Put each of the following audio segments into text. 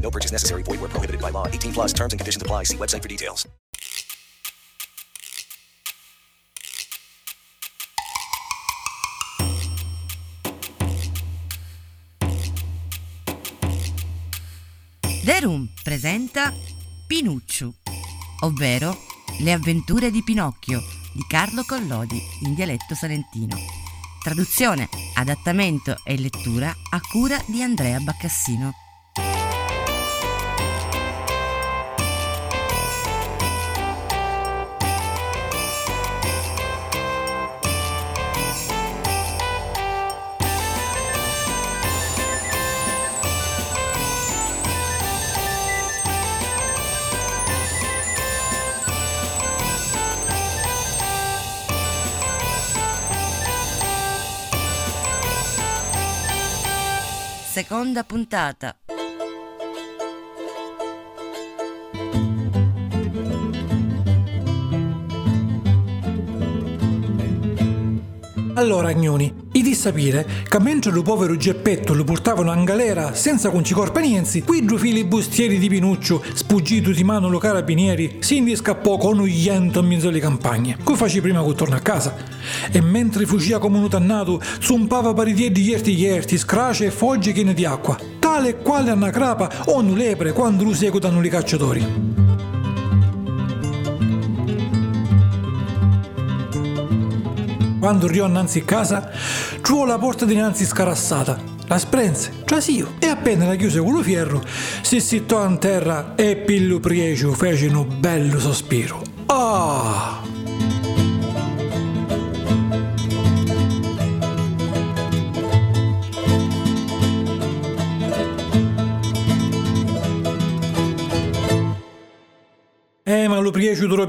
No purchase necessary. Void where prohibited by law. 18 plus terms and conditions apply. See website for details. Derum presenta Pinucciu, ovvero Le avventure di Pinocchio di Carlo Collodi in dialetto salentino. Traduzione, adattamento e lettura a cura di Andrea Baccassino. Seconda puntata. Allora, Agnoni, i di sapere che mentre lo povero Geppetto lo portavano in galera senza concicorpa niente, qui due fili bustieri di Pinuccio, sfuggito di mano lo carabinieri, si indiscappò con un iento in mezzo alle campagne. Come faci prima che torna a casa? E mentre fuggia come un utannato, zumpava paritieri ierti ierti, scrace e fogge piene di acqua, tale e quale una crapa o un lepre quando lo seguitano i cacciatori. Quando arrivò innanzi a casa, trovò la porta dinanzi scarassata. La sprense, trasio, e appena la chiuse con lo fierro, si sittò in terra e Pillo Priecio fece un bello sospiro. Ah! Eh, ma lo Priecio durò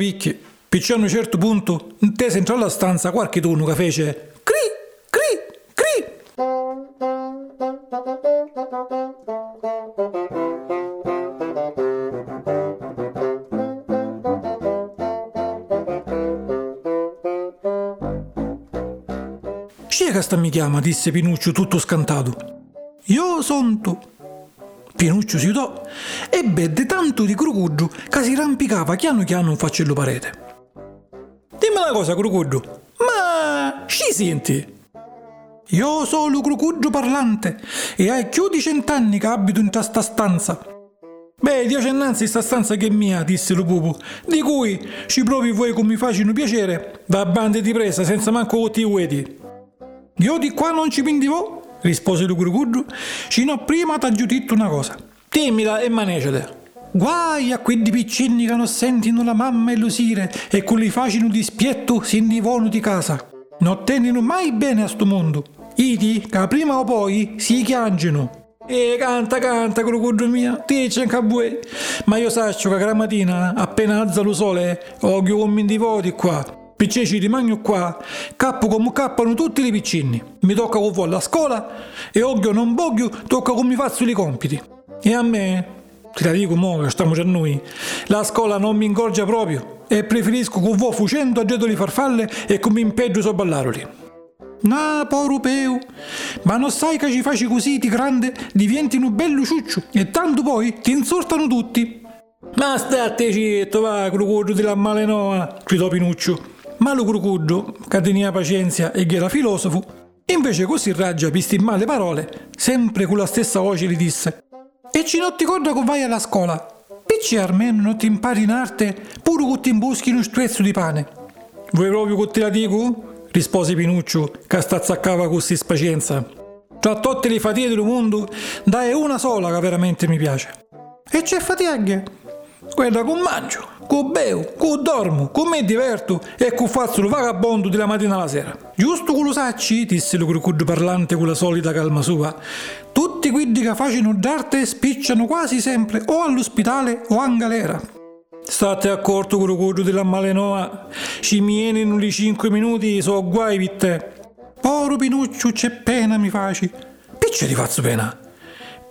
picchi. Perciò a un certo punto, intese entrò alla stanza qualche turno che fece cri, cri, cri. Chi che sta mi chiama? disse Pinuccio tutto scantato. Io son tu. Pinuccio si udò e bette tanto di crucuggio che si rampicava chiano chiano in faccello parete. Cosa, Crucuggio, ma ci senti? Io sono Crucuggio parlante e hai più di cent'anni che abito in questa stanza. Beh, dieci innanzi sta stanza che è mia, disse lo pupo, di cui ci provi voi come mi facciano piacere, da bande di presa senza manco ti uedi. Io di qua non ci pindivo, rispose lo Crucuggio, cino prima t'ha giudito una cosa. Timmila e manecete. Guai a quelli piccini che non sentono la mamma e l'usire e con li facino dispietto si indivonu di casa. Non tengono mai bene a sto mondo. Iti che prima o poi si chiangino. E canta, canta, crocodilo mia, ti c'è in Ma io saccio che la mattina, appena alza lo sole, occhio come di voti qua. Perché ci rimango qua, cappo come cappano tutti i piccini. Mi tocca con voi alla scuola e occhio non voglio, tocca come faccio i compiti. E a me, ti la dico mo che stiamo già noi, la scuola non mi ingorgia proprio e preferisco con voi fucendo a getto di farfalle e come impeggio so ballaroli. No, povero Peu, ma non sai che ci faci così di grande diventi un bello ciuccio e tanto poi ti insortano tutti. Ma state zitto, va, crucuggio della malenoa, gridò Pinuccio. Ma lo crucuggio, che tenia pazienza e che era filosofo, invece così raggia pisti male parole, sempre con la stessa voce gli disse E ci non ti ricorda che vai alla scuola? Picci almeno non ti impari in arte, pure che ti imboschi uno strezzo di pane. Vuoi proprio che te la dico? rispose Pinuccio, che stazzaccava così spazienza. Tra tutte le fatiche del mondo, dai una sola che veramente mi piace. E c'è fatighe? Guarda, con mangio, con bevo, con dormo, con me diverto e con faccio il vagabondo della mattina alla sera. Giusto con lo sacci, disse lo crucuggio parlante con la solita calma sua. Tutti quelli che facciano d'arte spicciano quasi sempre o all'ospedale o in galera. State accorto, curucuccio della malenoa. Ci viene in uli cinque minuti, so guai per te. Poro Pinuccio, c'è pena mi faci. Picce ti faccio pena.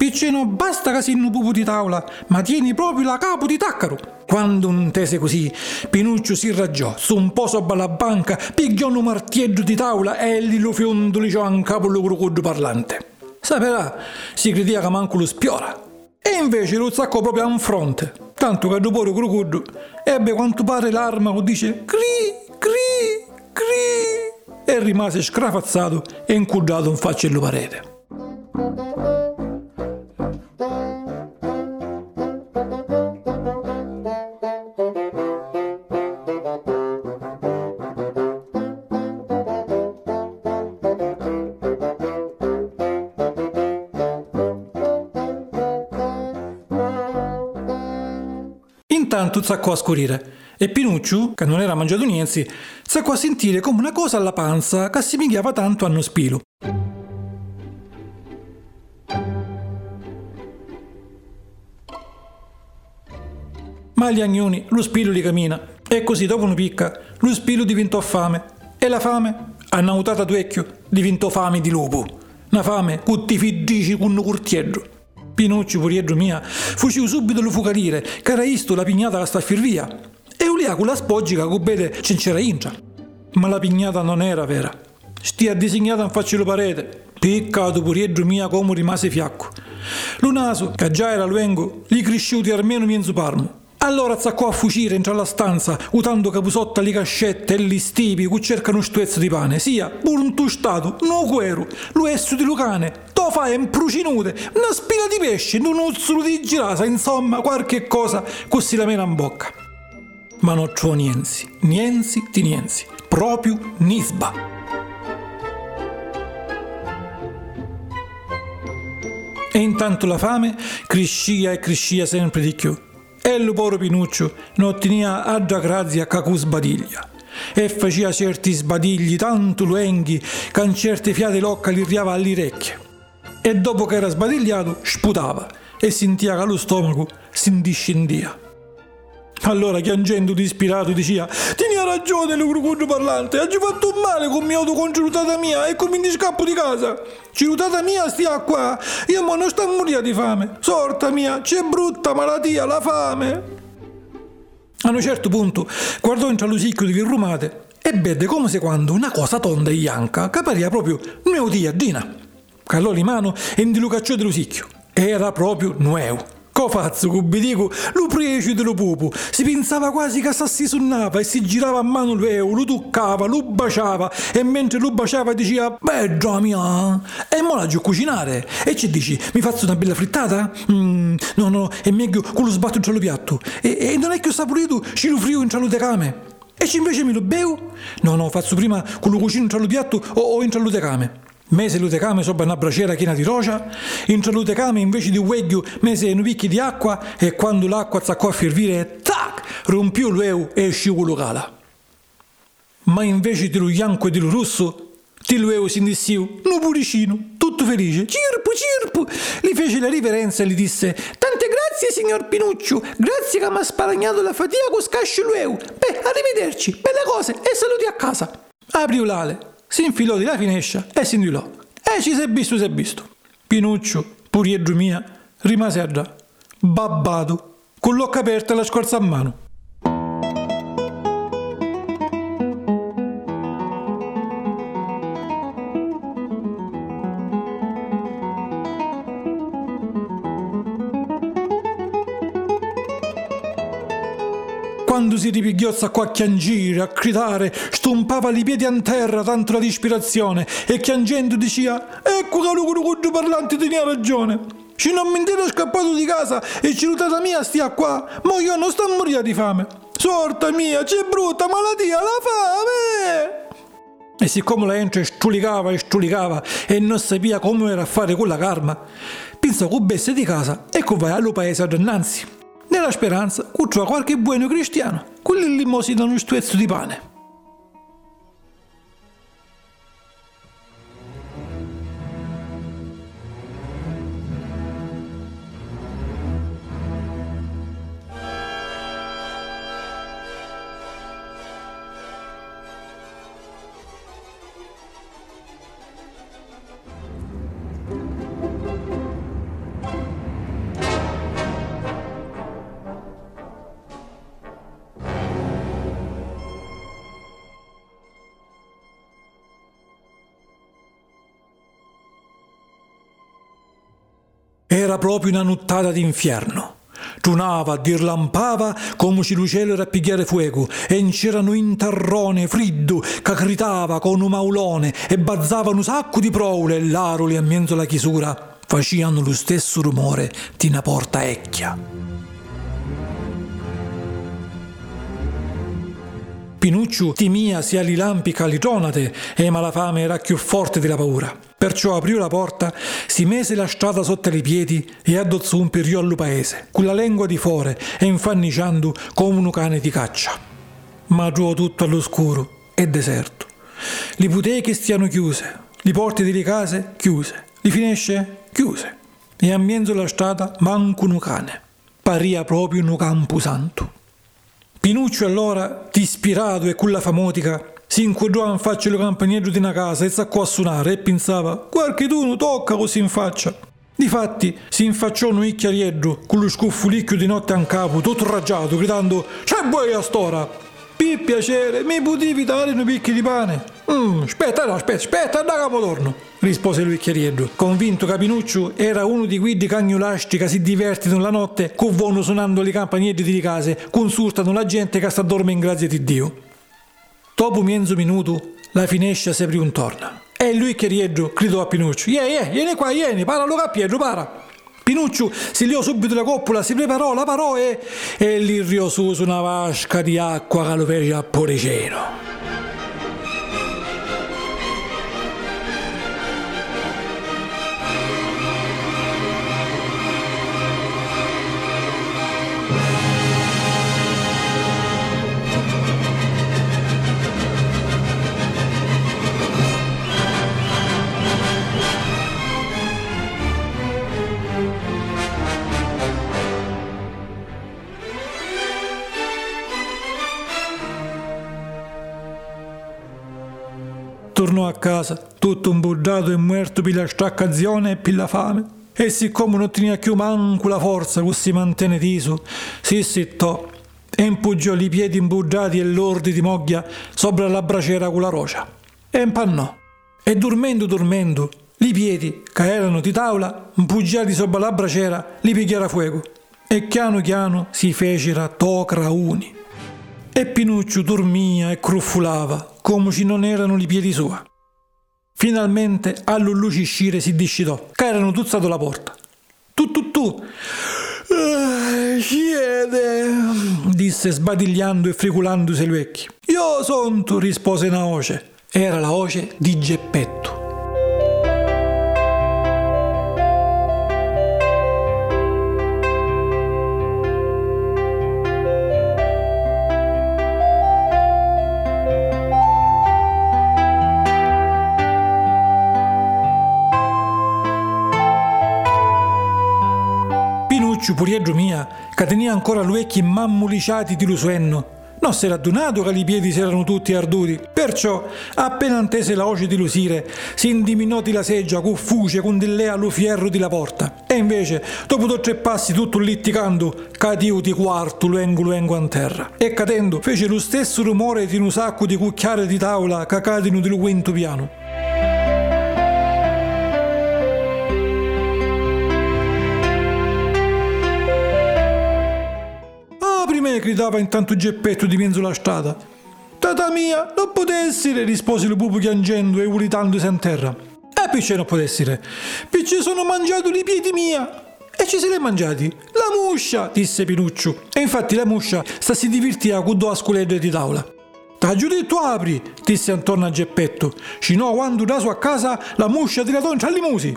Picce non basta un pupo di tavola, ma tieni proprio la capo di taccaro. Quando un tese così, Pinuccio si raggiò, su un po' sopra la banca, pigliò un martiello di tavola e gli lo fiondoliciò in capo lo curucuccio parlante. Saperà, si credia che manco lo spiora. E invece lo zaccò proprio a un fronte, tanto che dopo il curucuccio ebbe quanto pare l'arma che dice cri, cri, cri e rimase scrafazzato e incudato in faccia alla parete. Intanto zaccò a scurire e Pinucciu, che non era mangiato niente, zaccò a sentire come una cosa alla panza che si migliava tanto a uno spilo. Ma agli agnoni lo spilo li cammina e così dopo una picca lo spilo diventò fame e la fame, annautata d'uecchio, diventò fame di lupo. Una fame che ti fiddici con un curtiello. Pinuccio, puriedro mia, fuciu subito lo fucalire, che era isto la pignata che sta a fir via. E ulia con la spoggica che bene ce n'era intra. Ma la pignata non era vera. Stia disegnata in faccia la parete. Peccato puriedro mia come rimase fiacco. Lo naso, che già era luengo, gli cresciuti almeno mezzo palmo. Allora zaccò a fucire entra alla stanza, utando capusotta le cascette e gli stipi che cercano un stuezzo di pane, sia pure un tostato, no cuero, lo esso di lucane, to fa imprucinute, una spina di pesce, un uzzolo di girasa, insomma qualche cosa così la mena in bocca. Ma non c'ho nienzi, nienzi di nienzi, proprio nisba. E intanto la fame crescia e crescia sempre di più. E il povero Pinuccio non otteneva altra grazia con sbadiglia. E faceva certi sbadigli tanto luenghi che in certe fiate locca gli riava alle orecchie. E dopo che era sbadigliato, sputava e sentiva che lo stomaco si indiscendia. Allora piangendo disperato diceva Tieni ragione lo curucuccio parlante Oggi fatto male con mia autocongiurutata mia E come mi scappo di casa. Cirutata mia stia qua. Io mo non sto a morire di fame. Sorta mia c'è brutta malattia la fame. A un certo punto guardò in tralusicchio di virrumate e vede come se quando una cosa tonda e bianca che appariva proprio Dina Callò di mano e indilucacciò di lusicchio Era proprio nuevo Co fazzo, cubidico, lo prece dello pupo, si pensava quasi che si sunnava e si girava a mano l'eo, lo toccava, lo baciava e mentre lo baciava diceva Bella mia, e mo la giù cucinare. E ci dici, mi faccio una bella frittata? Mm, no, no, è meglio con lo sbatto in lo piatto. E, e non è che sta pulito, ci lo frio in lo decame. E ci invece mi lo bevo? No, no, faccio prima con lo cucino in lo piatto o, o in lo decame mese l'utecame sopra una braciera piena di roccia, entro l'utecame invece di un weggio mese un picchi di acqua e quando l'acqua zaccò a fervire, tac, rompiò l'eu e uscì con cala. Ma invece di lo bianco e di lo rosso, ti l'eu si indissiu, un puricino, tutto felice, cirpo, cirpo, gli fece la riverenza e gli disse, tante grazie signor Pinuccio, grazie che mi ha sparagnato la fatica con scascio l'eu, beh, arrivederci, belle cose e saluti a casa. Aprì l'ale, si infilò di la finescia e si indilò. E ci è visto, si è visto. Pinuccio, puriedro mia, rimase a già, babbato, con l'occa aperta e la scorza a mano. Si ripigliozza qua a chiangire, a gridare, stompava i piedi a terra tanto la disperazione e chiangendo diceva ecco che lo curucuccio parlante tenia ragione. Se non mi intendo scappato di casa e cilutata mia stia qua, ma io non sto a morire di fame. Sorta mia, c'è brutta malattia, la fame! E siccome la gente strulicava e strulicava e non sapeva come era a fare quella karma, pensò che besse di casa e che vai allo paese adannanzi nella speranza trova qualche buono cristiano, quelli lì mo danno uno stuezzo di pane. Era proprio una nottata d'inferno. Tunava, dirlampava come se il cielo era a pigliare fuoco e c'erano un tarrone friddo che gritava con un maulone e bazzavano un sacco di proule e l'aroli a mezzo alla chiusura facevano lo stesso rumore di una porta ecchia. Pinucciu timia sia li lampi che li tonate e ma la fame era più forte della paura. Perciò aprì la porta, si mise la strada sotto i piedi e addozzò un periodo al paese, con la lingua di fuori e infanniciando come un cane di caccia. Ma trovò tutto all'oscuro e deserto. Le botteghe stiano chiuse, le porte delle case chiuse, le finestre chiuse e a mezzo la strada manco un cane. Paria proprio un campo santo. Pinuccio allora, dispirato e con la famotica, si inquadrò in faccia il campaniello di una casa e saccò a suonare e pensava qualcheduno tocca così in faccia. Difatti si infacciò un icchiariello con lo scuffulicchio di notte a capo, tutto raggiato, gridando C'è buoi a stora! Per piacere, mi potevi dare un picchi di pane? Mm, aspetta, no, aspetta, aspetta, da capotorno, rispose il convinto che Pinuccio era uno di quelli cagnolasti che si divertono la notte con vono suonando le campaniere di case, consultano la gente che sta dormire in grazia di Dio. Dopo mezzo minuto la finestra si aprì un torno e lui che riedro gridò a Pinuccio «Yeah, yeah, vieni qua, vieni, para lo Pietro, para!» Pinuccio si liò subito la coppola, si preparò, la parò e, e gli riosò su una vasca di acqua che lo fece a Poriceno. A casa, tutto imbuddato e muerto per la straccazione e per la fame. E siccome non tenia più manco la forza che si mantenne teso, si sittò e impuggiò i piedi imbuddati e lordi di moglia sopra la braciera con la roccia. E impannò. E dormendo, dormendo, i piedi, che erano di tavola, impuggiati sopra la braciera, li pigliara fuoco. E piano piano si fecero tocra uni. E Pinuccio dormia e cruffulava, come se non erano i piedi suoi. Finalmente all'ulluciscire si discitò, che erano tuzzato la porta. Tu tu tu! Siete, disse sbadigliando e friculandosi le orecchie. Io sonto, rispose una voce. Era la voce di Geppetto. Pinuccio Puriedro mia, che tenia ancora gli occhi mammuliciati di lusuenno, non si era addunato che i piedi si erano tutti arduti. Perciò, appena antese la voce di Lusire, si indiminò di la seggia con fuce con dillea lo fierro di la porta. E invece, dopo due tre passi tutto liticando, cadio di quarto luengo luengo a terra. E cadendo, fece lo stesso rumore di un sacco di cucchiare di tavola che cadino di quinto piano. Me, gridava intanto Geppetto di mezzo la strada. Tata mia, non potessi, rispose il pupo piangendo e uritandosi a terra. E perché non potessire? Perché sono mangiato i piedi mia. E ci li mangiati? La muscia, disse Pinuccio. E infatti la muscia sta si divertiva con due sculedre di tavola. T'ha giudetto apri, disse attorno a Geppetto. Ci no, quando da sua casa la muscia ti la toncia alle musi.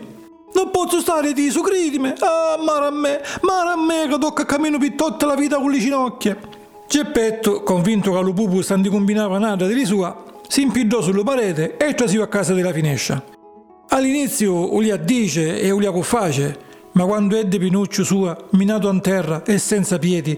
Non posso stare di cridime. Ah, mare a me, mare a me che tocca cammino per tutta la vita con le ginocchia. Geppetto, convinto che lo pupo sta di combinare nada di sua, si impidò sulla parete e trasì a casa della finescia. All'inizio Ulia dice e Ulia face, ma quando ebbe Pinuccio sua, minato a terra e senza piedi,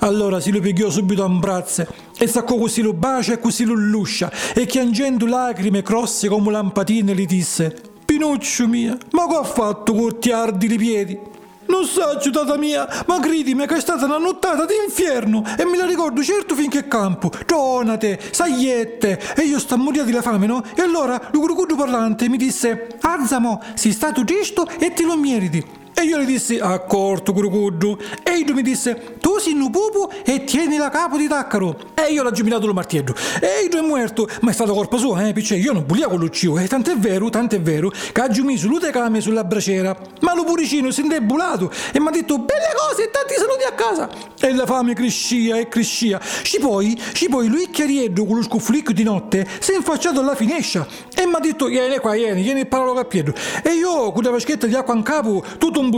allora si lo pigliò subito a braccia e staccò così lo bacia e così lo luscia e chiangendo lacrime crosse come lampadine gli disse Pinuccio mia, ma che ha fatto cortiardi i piedi? Non so, giudata mia, ma credimi che è stata una nottata d'inferno e me la ricordo certo finché campo. Tonate, sagliette, e io sto a morire di la fame, no? E allora l'ucrucudo parlante mi disse, Azzamo, sei stato tristo e te lo meriti. E io gli dissi, accorto, Curucuddu. E lui mi disse, tu sei un pupo e tieni la capo di taccaro. E io l'ho giubilato lo martiello. E lui è morto, ma è stato colpa sua, eh, perché io non volevo con l'uccio. E tant'è vero, tant'è vero, che ha messo l'utecame sulla braciera. Ma lo puricino si è indebulato e mi ha detto, belle cose e tanti saluti a casa. E la fame crescia e crescia. Ci poi, ci poi lui chiarieddo con lo scufflicchio di notte si è infacciato alla finescia e mi ha detto, vieni qua, vieni, vieni e parlo capiedo. E io, con la vaschetta di acqua in capo, tutto un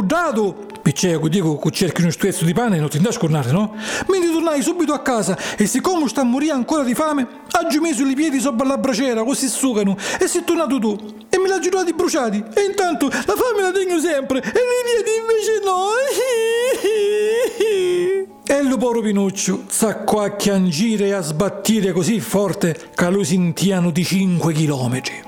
Picceo, dico che cerchi uno strezzo di pane e non ti andai a scornare, no? Mi ritornai subito a casa e siccome sta a morire ancora di fame, ha giù messo i piedi sopra la braciera, così sucano, e è tornato tu. E me l'ha giurato bruciati. E intanto la fame la tengo sempre, e i piedi invece no. E il povero Pinuccio s'acqua a chiangire e a sbattire così forte che lo sentiano di 5 chilometri.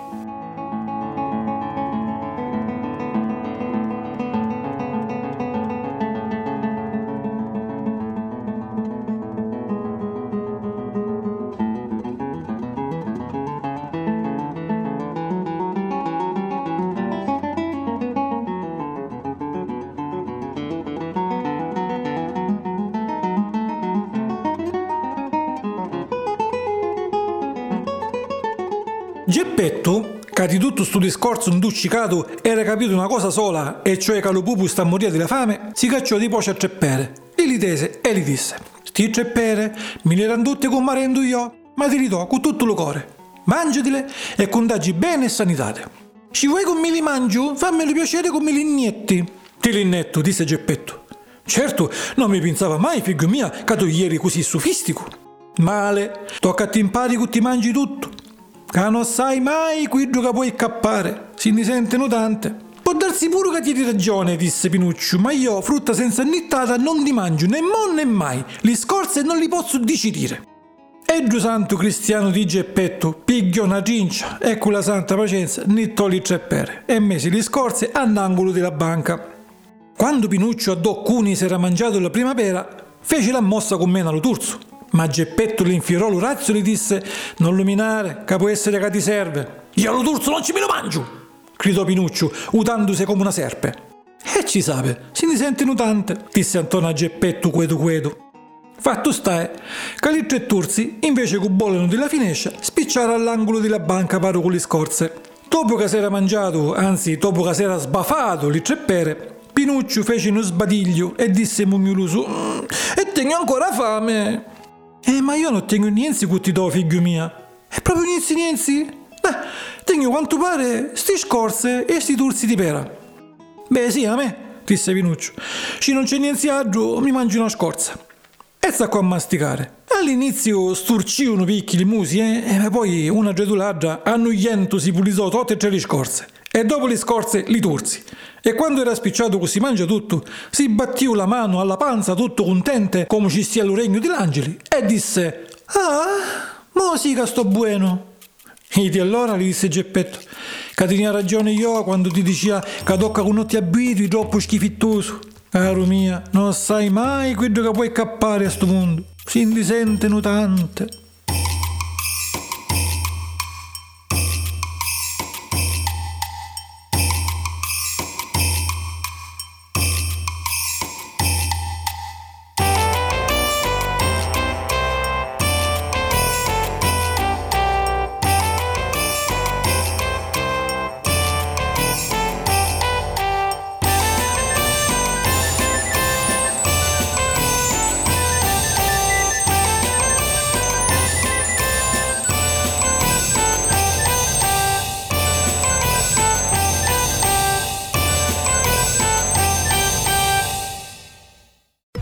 Geppetto, che di tutto sto discorso induccicato era capito una cosa sola, e cioè che lo pupu sta a morire della fame, si cacciò di poce a treppere. Li li tese e gli disse: Sti treppere, me le randotte con marendo io, ma ti li do con tutto il cuore. Mangiatile e contagi bene e sanitate. Ci vuoi con me li mangio? Fammelo piacere con me li innetti. Ti linnetto, disse Geppetto. Certo, non mi pensava mai, figlio mia, che tu ieri così sofistico. Male, tocca a ti impari che ti mangi tutto. Che non sai mai quello che puoi cappare. Si ne sentono tante. Può darsi pure che ti ragione, disse Pinuccio, ma io frutta senza nittata non li mangio né mo né mai. Li scorse non li posso decidere. E Dio santo cristiano di Geppetto, pigliò una cincia e con la santa pazienza nittò li tre pere e mesi li scorse all'angolo della banca. Quando Pinuccio a Doccuni si era mangiato la primavera, fece la mossa con meno allo turzo. Ma Geppetto le infilò l'orazio e gli disse: Non luminare, può essere che ti serve. Io lo turzo non ci me lo mangio! gridò Pinuccio, utandosi come una serpe. E ci sape, si ne sente nutante, disse Antonio a Geppetto quedo quedo. Fatto sta è, che i tre turzi, invece che bollono della finescia, spicciarono all'angolo della banca paro con le scorze. Dopo che si era mangiato, anzi, dopo che si era sbafato le tre pere, Pinuccio fece uno sbadiglio e disse mugnuloso: mm, E tengo ancora fame. Eh, ma io non tengo niente con ti do, figlio mia. È proprio niente niente? Beh, tengo quanto pare sti scorze e sti turzi di pera. Beh, sì, a me, disse Pinuccio. Se non c'è niente altro, mi mangio una scorza. E sta qua a masticare. All'inizio sturcivano piccoli musi, eh, e poi una getulaggia annoiento si pulizò tutte e tre le scorze. E dopo le scorze li turzi. E quando era spicciato così mangia tutto, si battiu la mano alla panza tutto contente come ci stia lo regno dell'angeli e disse Ah, mo sì che sto buono. E di allora gli disse Geppetto che tenia ragione io quando ti diceva che tocca con non ti abitui troppo schifittoso. Caro mia, non sai mai quello che puoi cappare a sto mondo. Si indisentono tante.